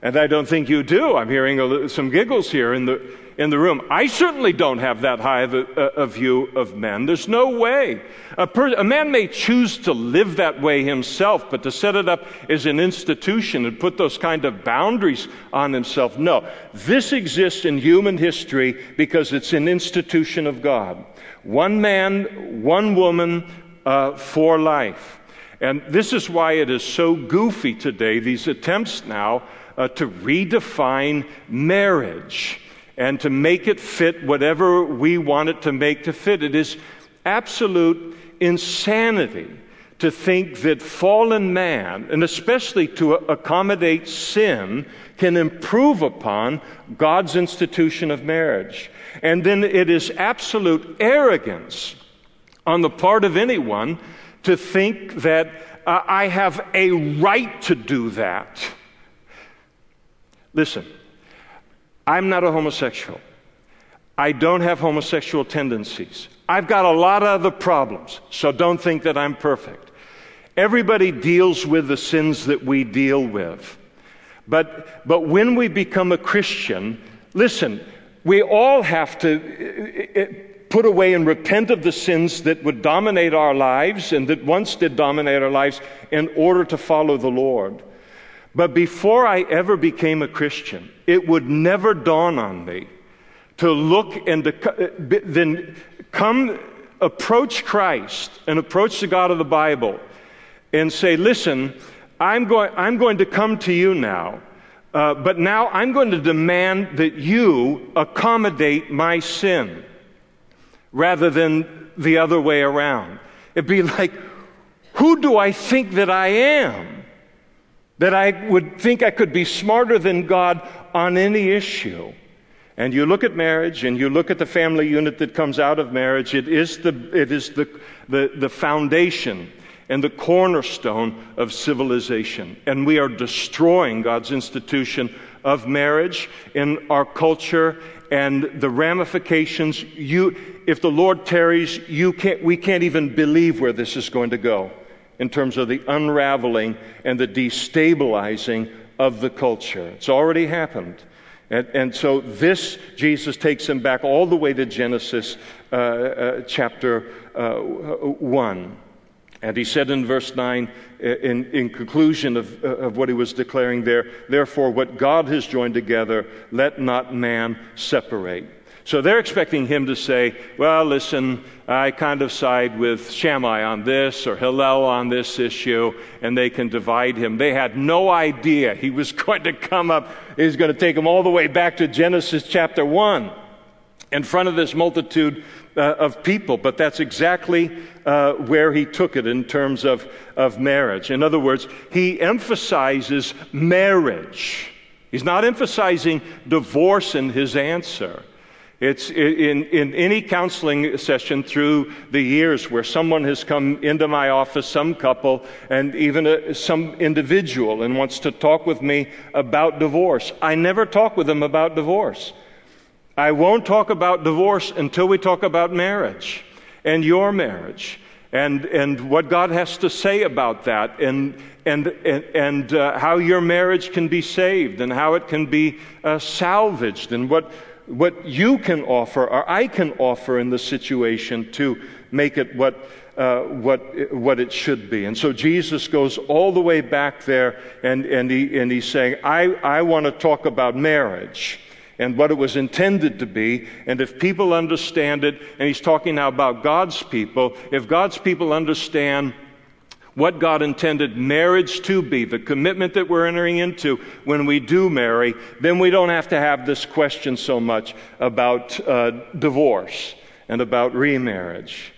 And I don't think you do. I'm hearing some giggles here in the, in the room. I certainly don't have that high of a, a view of men. There's no way. A, per, a, man may choose to live that way himself, but to set it up as an institution and put those kind of boundaries on himself, no. This exists in human history because it's an institution of God. One man, one woman uh, for life. And this is why it is so goofy today, these attempts now uh, to redefine marriage and to make it fit whatever we want it to make to fit. It is absolute insanity to think that fallen man, and especially to accommodate sin, can improve upon God's institution of marriage. And then it is absolute arrogance on the part of anyone to think that uh, I have a right to do that. Listen. I'm not a homosexual. I don't have homosexual tendencies. I've got a lot of other problems, so don't think that I'm perfect. Everybody deals with the sins that we deal with. But, but when we become a Christian, listen, we all have to eh, eh, put away and repent of the sins that would dominate our lives and that once did dominate our lives in order to follow the Lord. But before I ever became a Christian, it would never dawn on me to look and to then come approach Christ and approach the God of the Bible and say, listen, I'm going, I'm going to come to you now, uh, but now I'm going to demand that you accommodate my sin rather than the other way around. It'd be like, who do I think that I am? that I would think I could be smarter than God on any issue. And you look at marriage and you look at the family unit that comes out of marriage, it is the, it is the, the, the foundation and the cornerstone of civilization. And we are destroying God's institution of marriage in our culture and the ramifications. You, if the Lord tarries, you can't, we can't even believe where this is going to go in terms of the unraveling and the destabilizing of the culture. It's already happened. And, and, so this, Jesus takes him back all the way to Genesis uh, uh, chapter uh, 1. And he said in verse 9, in, in conclusion of, uh, of what he was declaring there, therefore, what God has joined together, let not man separate. So they're expecting him to say, well, listen, I kind of side with Shammai on this or Hillel on this issue, and they can divide him. They had no idea he was going to come up, he's going to take them all the way back to Genesis chapter 1 in front of this multitude uh, of people. But that's exactly uh, where he took it in terms of, of marriage. In other words, he emphasizes marriage. He's not emphasizing divorce in his answer. It's in, in any counseling session through the years where someone has come into my office, some couple, and even a, some individual, and wants to talk with me about divorce. I never talk with them about divorce. I won't talk about divorce until we talk about marriage and your marriage and, and what God has to say about that and, and, and, and uh, how your marriage can be saved and how it can be uh, salvaged and what what you can offer or I can offer in the situation to make it what, uh, what, what it should be. And so Jesus goes all the way back there and, and, he, and he's saying, I, I want to talk about marriage and what it was intended to be. And if people understand it, and he's talking now about God's people, if God's people understand what God intended marriage to be, the commitment that we're entering into when we do marry, then we don't have to have this question so much about uh, divorce and about remarriage.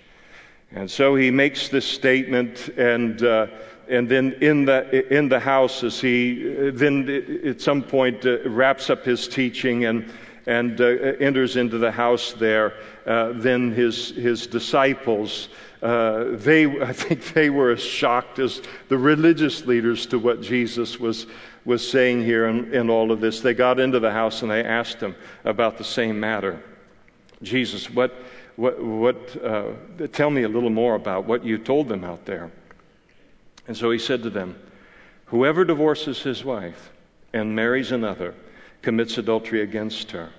And so he makes this statement, and, uh, and then in the, in the house, as he then at some point uh, wraps up his teaching and, and uh, enters into the house there, uh, then his, his disciples uh, they, I think they were as shocked as the religious leaders to what Jesus was, was saying here in, in all of this. They got into the house and they asked him about the same matter. Jesus, what, what, what uh, tell me a little more about what you told them out there. And so he said to them, Whoever divorces his wife and marries another commits adultery against her.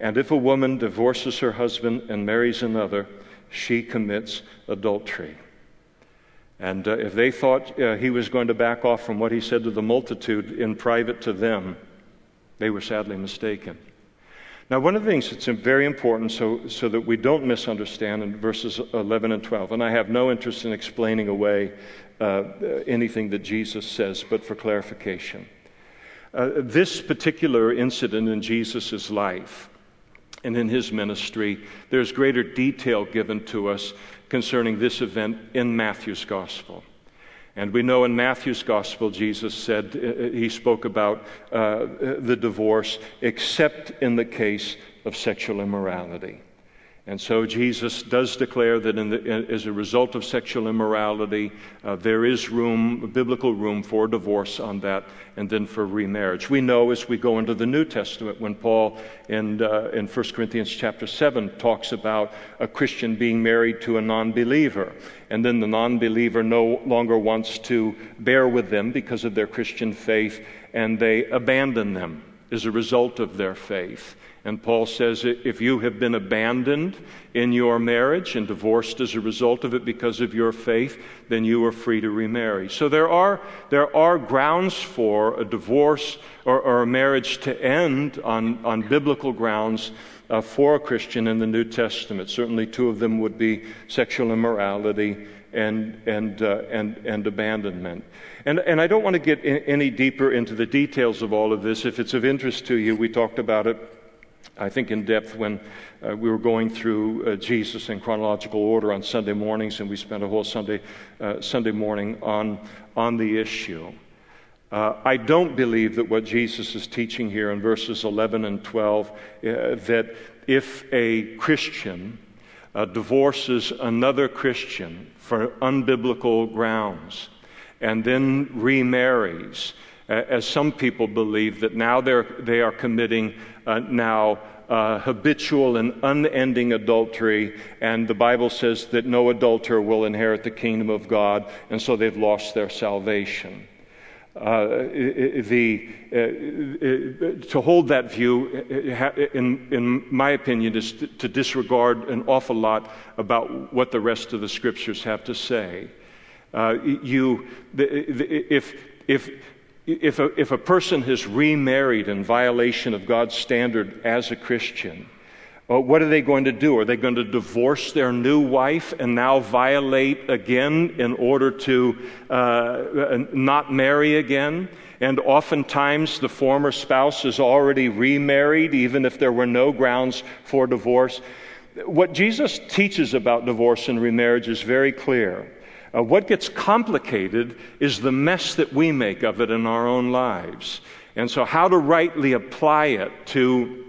And if a woman divorces her husband and marries another, she commits adultery. And uh, if they thought uh, he was going to back off from what he said to the multitude in private to them, they were sadly mistaken. Now, one of the things that's very important so, so that we don't misunderstand in verses 11 and 12, and I have no interest in explaining away uh, anything that Jesus says, but for clarification. Uh, this particular incident in Jesus' life and in his ministry, there's greater detail given to us concerning this event in Matthew's gospel. And we know in Matthew's gospel, Jesus said, uh, uh, he spoke about uh, the divorce, except in the case of sexual immorality. And so Jesus does declare that the, as a result of sexual immorality, uh, there is room, biblical room for divorce on that and then for remarriage. We know as we go into the New Testament when Paul in, uh, in 1 Corinthians chapter 7 talks about a Christian being married to a non believer. And then the non believer no longer wants to bear with them because of their Christian faith and they abandon them as a result of their faith. And Paul says if you have been abandoned in your marriage and divorced as a result of it because of your faith, then you are free to remarry. So there are, there are grounds for a divorce or, or a marriage to end on, on biblical grounds uh, for a Christian in the New Testament. Certainly, two of them would be sexual immorality and, and, uh, and, and abandonment. And, and I don't want to get in, any deeper into the details of all of this. If it's of interest to you, we talked about it I think, in depth when uh, we were going through uh, Jesus in chronological order on Sunday mornings, and we spent a whole Sunday, uh, Sunday morning on, on the issue. Uh, I don't believe that what Jesus is teaching here in verses 11 and 12, uh, that if a Christian uh, divorces another Christian for unbiblical grounds and then remarries, as some people believe that now they're, they are committing uh, now uh, habitual and unending adultery, and the Bible says that no adulterer will inherit the kingdom of God, and so they've lost their salvation. Uh, the, uh, to hold that view, in, in my opinion, is to disregard an awful lot about what the rest of the scriptures have to say. Uh, you, if, if, if, a, if a person has remarried in violation of God's standard as a Christian, well, what are they going to do? Are they going to divorce their new wife and now violate again in order to uh, not marry again? And oftentimes the former spouse is already remarried, even if there were no grounds for divorce. What Jesus teaches about divorce and remarriage is very clear. Uh, what gets complicated is the mess that we make of it in our own lives. And so, how to rightly apply it to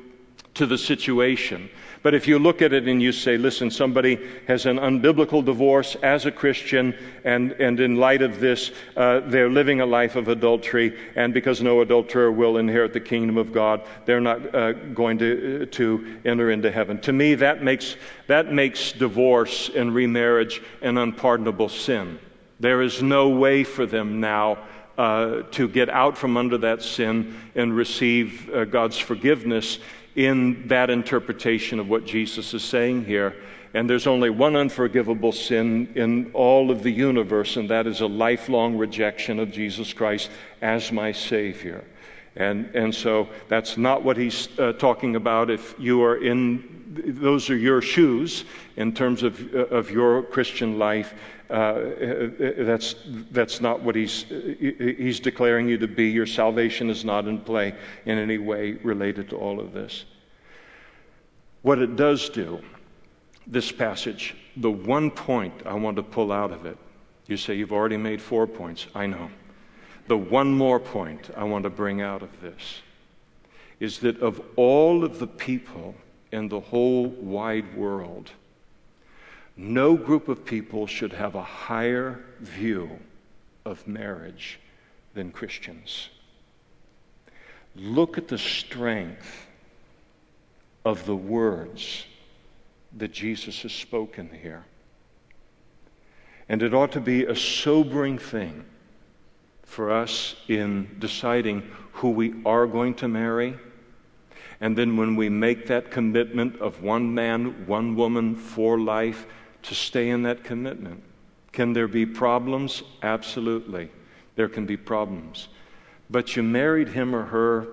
to the situation. But if you look at it and you say, listen, somebody has an unbiblical divorce as a Christian, and, and in light of this, uh, they're living a life of adultery, and because no adulterer will inherit the kingdom of God, they're not uh, going to, to enter into heaven. To me, that makes, that makes divorce and remarriage an unpardonable sin. There is no way for them now uh, to get out from under that sin and receive uh, God's forgiveness in that interpretation of what Jesus is saying here. And there's only one unforgivable sin in all of the universe, and that is a lifelong rejection of Jesus Christ as my Savior. And, and so that's not what he's uh, talking about if you are in, those are your shoes in terms of, uh, of your Christian life. Uh, uh, that's, that's not what he's, he's declaring you to be. Your salvation is not in play in any way related to all of this. What it does do, this passage, the one point I want to pull out of it, you say you've already made four points. I know. The one more point I want to bring out of this is that of all of the people in the whole wide world, no group of people should have a higher view of marriage than Christians. Look at the strength of the words that Jesus has spoken here. And it ought to be a sobering thing for us in deciding who we are going to marry. And then when we make that commitment of one man, one woman for life, to stay in that commitment. Can there be problems? Absolutely. There can be problems. But you married him or her.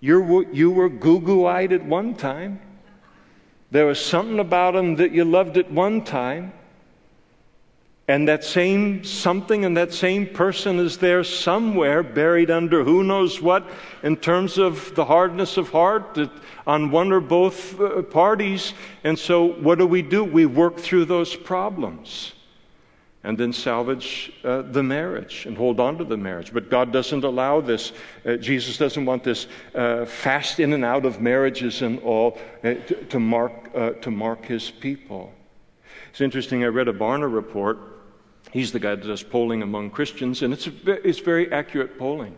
You're, you were goo goo eyed at one time. There was something about him that you loved at one time. And that same something and that same person is there somewhere buried under who knows what in terms of the hardness of heart on one or both uh, parties. And so, what do we do? We work through those problems and then salvage uh, the marriage and hold on to the marriage. But God doesn't allow this. Uh, Jesus doesn't want this uh, fast in and out of marriages and all uh, to, to, mark, uh, to mark his people. It's interesting, I read a Barna report He's the guy that does polling among Christians, and it's, it's very accurate polling.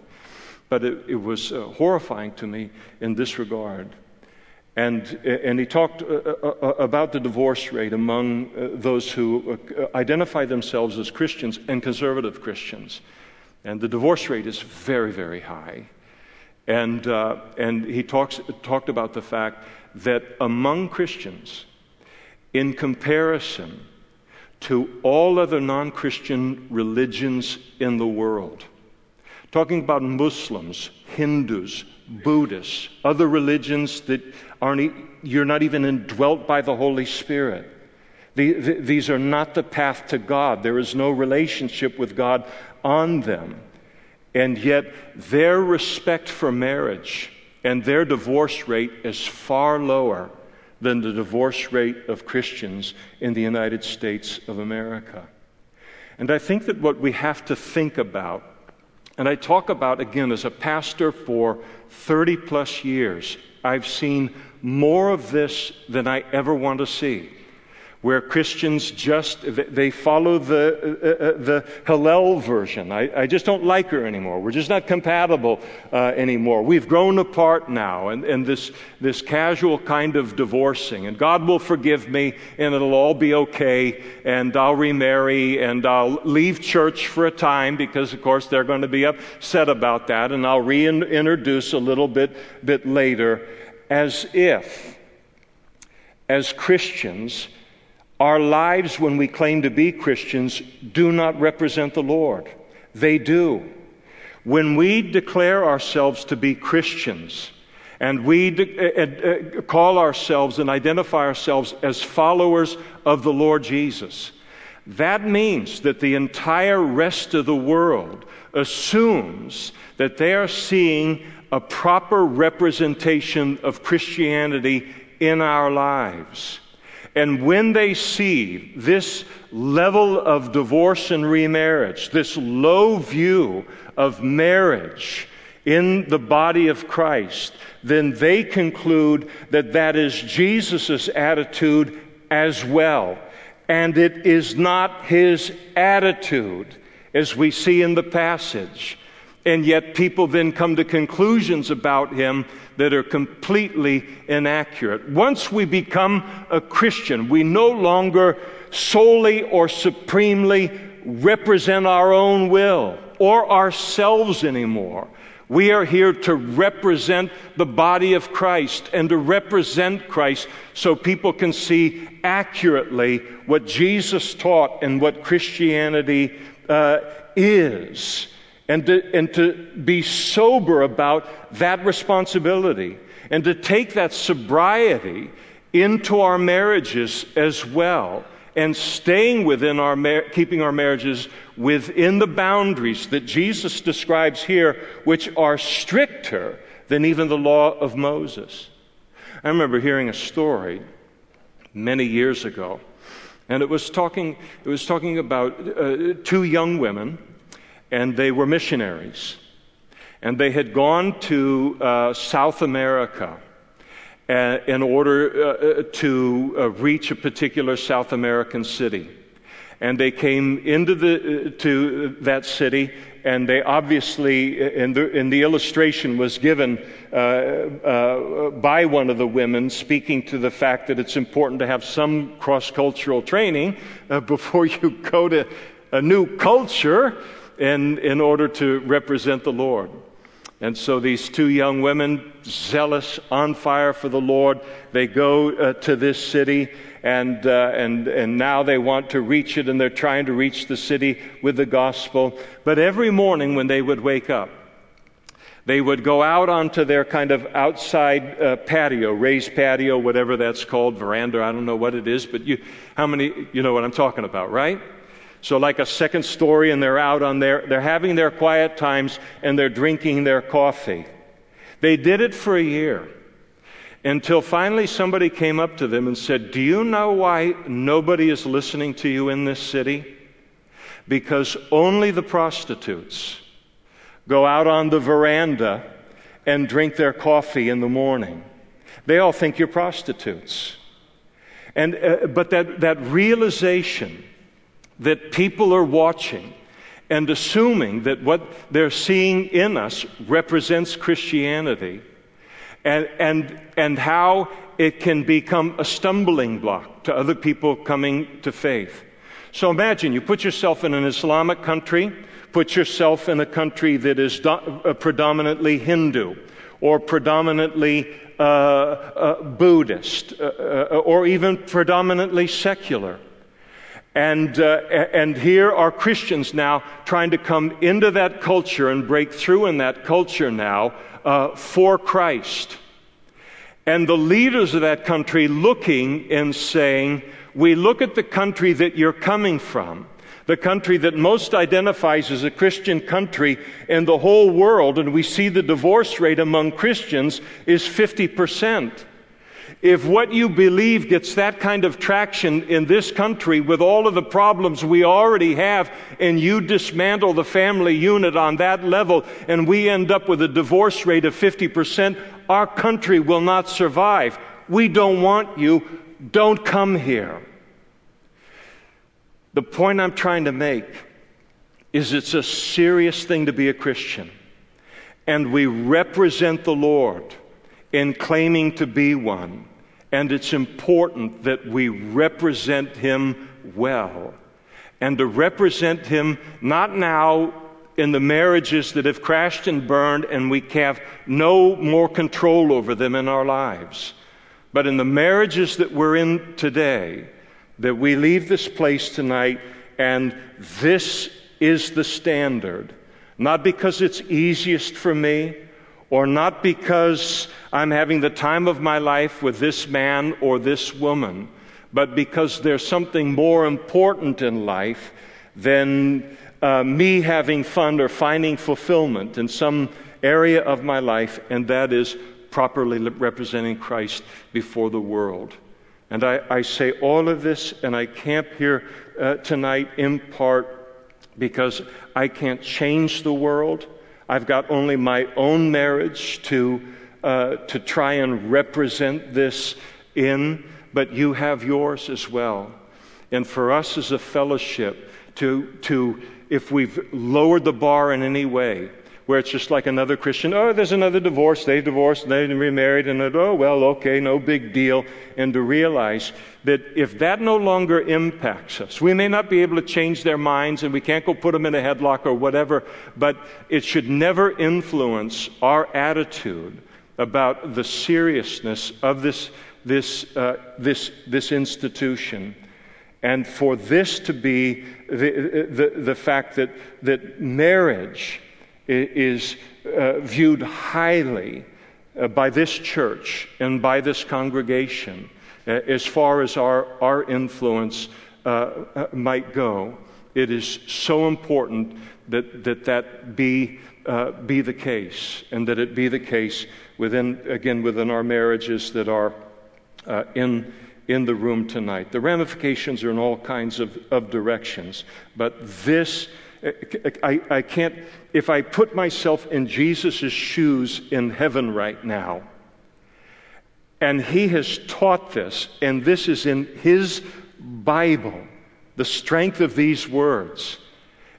But it, it was uh, horrifying to me in this regard. And, and he talked uh, uh, uh about the divorce rate among uh, those who uh, identify themselves as Christians and conservative Christians. And the divorce rate is very, very high. And, and he talks, talked about the fact that among Christians, in comparison, to all other non Christian religions in the world. Talking about Muslims, Hindus, Buddhists, other religions that aren't, you're not even indwelt by the Holy Spirit. The, the, these are not the path to God. There is no relationship with God on them. And yet, their respect for marriage and their divorce rate is far lower than the divorce rate of Christians in the United States of America. And I think that what we have to think about, and I talk about again as a pastor for 30 plus years, I've seen more of this than I ever want to see. Where Christians just they follow the uh, uh, the Hillel version. I, I, just don't like her anymore. We're just not compatible uh, anymore. We've grown apart now, and, and this this casual kind of divorcing. And God will forgive me, and it'll all be okay. And I'll remarry, and I'll leave church for a time because, of course, they're going to be upset about that. And I'll reintroduce a little bit bit later, as if as Christians our lives, when we claim to be Christians, do not represent the Lord. They do. When we declare ourselves to be Christians, and we de- uh, uh, call ourselves and identify ourselves as followers of the Lord Jesus, that means that the entire rest of the world assumes that they are seeing a proper representation of Christianity in our lives. And when they see this level of divorce and remarriage, this low view of marriage in the body of Christ, then they conclude that that is Jesus' attitude as well. And it is not his attitude, as we see in the passage. And yet, people then come to conclusions about him that are completely inaccurate. Once we become a Christian, we no longer solely or supremely represent our own will or ourselves anymore. We are here to represent the body of Christ and to represent Christ so people can see accurately what Jesus taught and what Christianity uh, is and to, and to be sober about that responsibility and to take that sobriety into our marriages as well and staying within our mar- keeping our marriages within the boundaries that Jesus describes here which are stricter than even the law of Moses. I remember hearing a story many years ago and it was talking it was talking about uh, two young women and they were missionaries. And they had gone to uh, South America uh, in order uh, uh to uh, reach a particular South American city. And they came into the, to that city, and they obviously, in the, in the illustration was given by one of the women, speaking to the fact that it's important to have some cross cultural training before you go to a new culture in, in order to represent the Lord. And so these two young women, zealous, on fire for the Lord, they go uh, to this city and, uh, and, and now they want to reach it and they're trying to reach the city with the gospel. But every morning when they would wake up, they would go out onto their kind of outside uh, patio, raised patio, whatever that's called, veranda, I don't know what it is, but you, how many, you know what I'm talking about, right? So, like a second story, and they're out on their, they're having their quiet times and they're drinking their coffee. They did it for a year until finally somebody came up to them and said, Do you know why nobody is listening to you in this city? Because only the prostitutes go out on the veranda and drink their coffee in the morning. They all think you're prostitutes. And, uh, but that, that realization that people are watching and assuming that what they're seeing in us represents Christianity and, and, and how it can become a stumbling block to other people coming to faith. So imagine you put yourself in an Islamic country, put yourself in a country that is do, uh, predominantly Hindu or predominantly uh, uh, Buddhist uh, uh, or even predominantly secular. And, uh, and here are Christians now trying to come into that culture and break through in that culture now uh, for Christ. And the leaders of that country looking and saying, We look at the country that you're coming from, the country that most identifies as a Christian country in the whole world, and we see the divorce rate among Christians is 50 percent. If what you believe gets that kind of traction in this country with all of the problems we already have, and you dismantle the family unit on that level, and we end up with a divorce rate of 50%, our country will not survive. We don't want you. Don't come here. The point I'm trying to make is it's a serious thing to be a Christian. And we represent the Lord in claiming to be one. And it's important that we represent Him well. And to represent Him not now in the marriages that have crashed and burned and we have no more control over them in our lives, but in the marriages that we're in today, that we leave this place tonight and this is the standard. Not because it's easiest for me, or not because I'm having the time of my life with this man or this woman, but because there's something more important in life than uh, me having fun or finding fulfillment in some area of my life, and that is properly representing Christ before the world. And I, I say all of this, and I camp here uh, tonight in part because I can't change the world. I've got only my own marriage to, uh, to try and represent this in, but you have yours as well. And for us as a fellowship, to, to if we've lowered the bar in any way, where it's just like another Christian, oh, there's another divorce, they divorced, they remarried, and oh, well, okay, no big deal. And to realize that if that no longer impacts us, we may not be able to change their minds and we can't go put them in a headlock or whatever, but it should never influence our attitude about the seriousness of this, this, uh, this, this institution. And for this to be the, the, the fact that, that marriage is uh, viewed highly uh, by this church and by this congregation uh, as far as our, our influence uh, uh, might go. It is so important that that, that be, uh, be the case and that it be the case within, again, within our marriages that are in, in the room tonight. The ramifications are in all kinds of, of directions, but this I, I can't, if I put myself in Jesus' shoes in heaven right now, and he has taught this, and this is in his Bible, the strength of these words,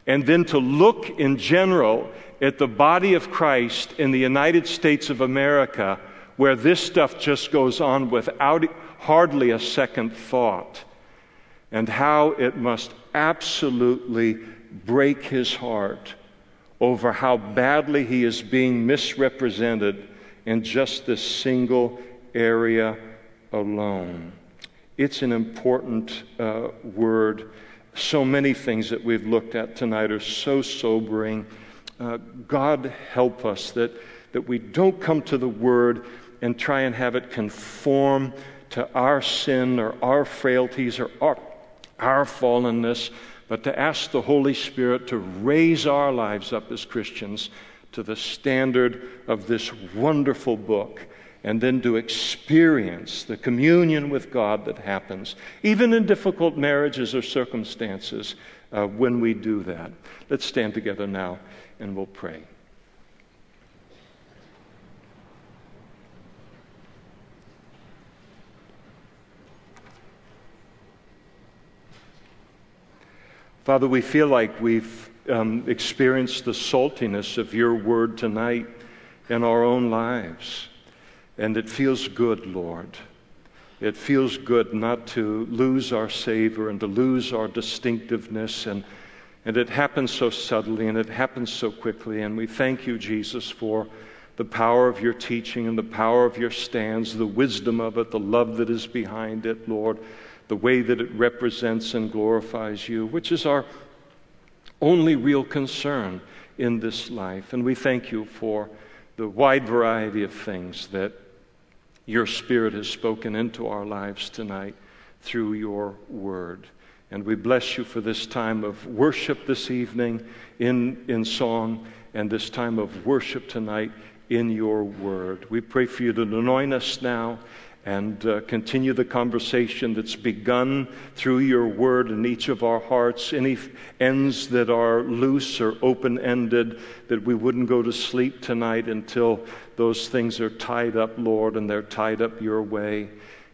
and then to look in general at the body of Christ in the United States of America, where this stuff just goes on without hardly a second thought, and how it must absolutely break his heart over how badly he is being misrepresented in just this single area alone. It's an important uh, word. So many things that we've looked at tonight are so sobering. Uh, God help us that, that we don't come to the word and try and have it conform to our sin or our frailties or our, our fallenness, but to ask the Holy Spirit to raise our lives up as Christians to the standard of this wonderful book and then to experience the communion with God that happens, even in difficult marriages or circumstances, uh, when we do that. Let's stand together now and we'll pray. Father, we feel like we've um, experienced the saltiness of your word tonight in our own lives. And it feels good, Lord. It feels good not to lose our savor and to lose our distinctiveness. And, and it happens so subtly and it happens so quickly. And we thank you, Jesus, for the power of your teaching and the power of your stands, the wisdom of it, the love that is behind it, Lord the way that it represents and glorifies you, which is our only real concern in this life. And we thank you for the wide variety of things that your Spirit has spoken into our lives tonight through your word. And we bless you for this time of worship this evening in, in song and this time of worship tonight in your word. We pray for you to anoint us now and uh, continue the conversation that's begun through your word in each of our hearts. Any ends that are loose or open ended, that we wouldn't go to sleep tonight until those things are tied up, Lord, and they're tied up your way.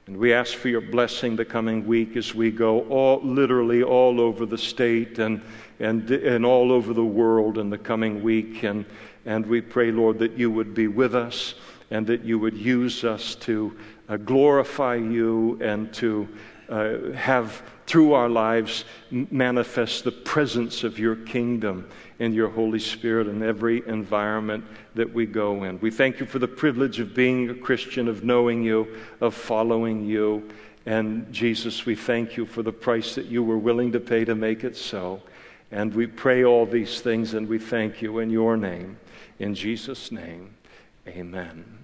And we ask for your blessing the coming week as we go all, literally all over the state and, and, and all over the world in the coming week. And, and we pray, Lord, that you would be with us and that you would use us to uh, glorify you and to uh, have through our lives manifest the presence of your kingdom and your Holy Spirit in every environment that we go in. We thank you for the privilege of being a Christian, of knowing you, of following you. And Jesus, we thank you for the price that you were willing to pay to make it so. And we pray all these things and we thank you in your name. In Jesus' name, amen.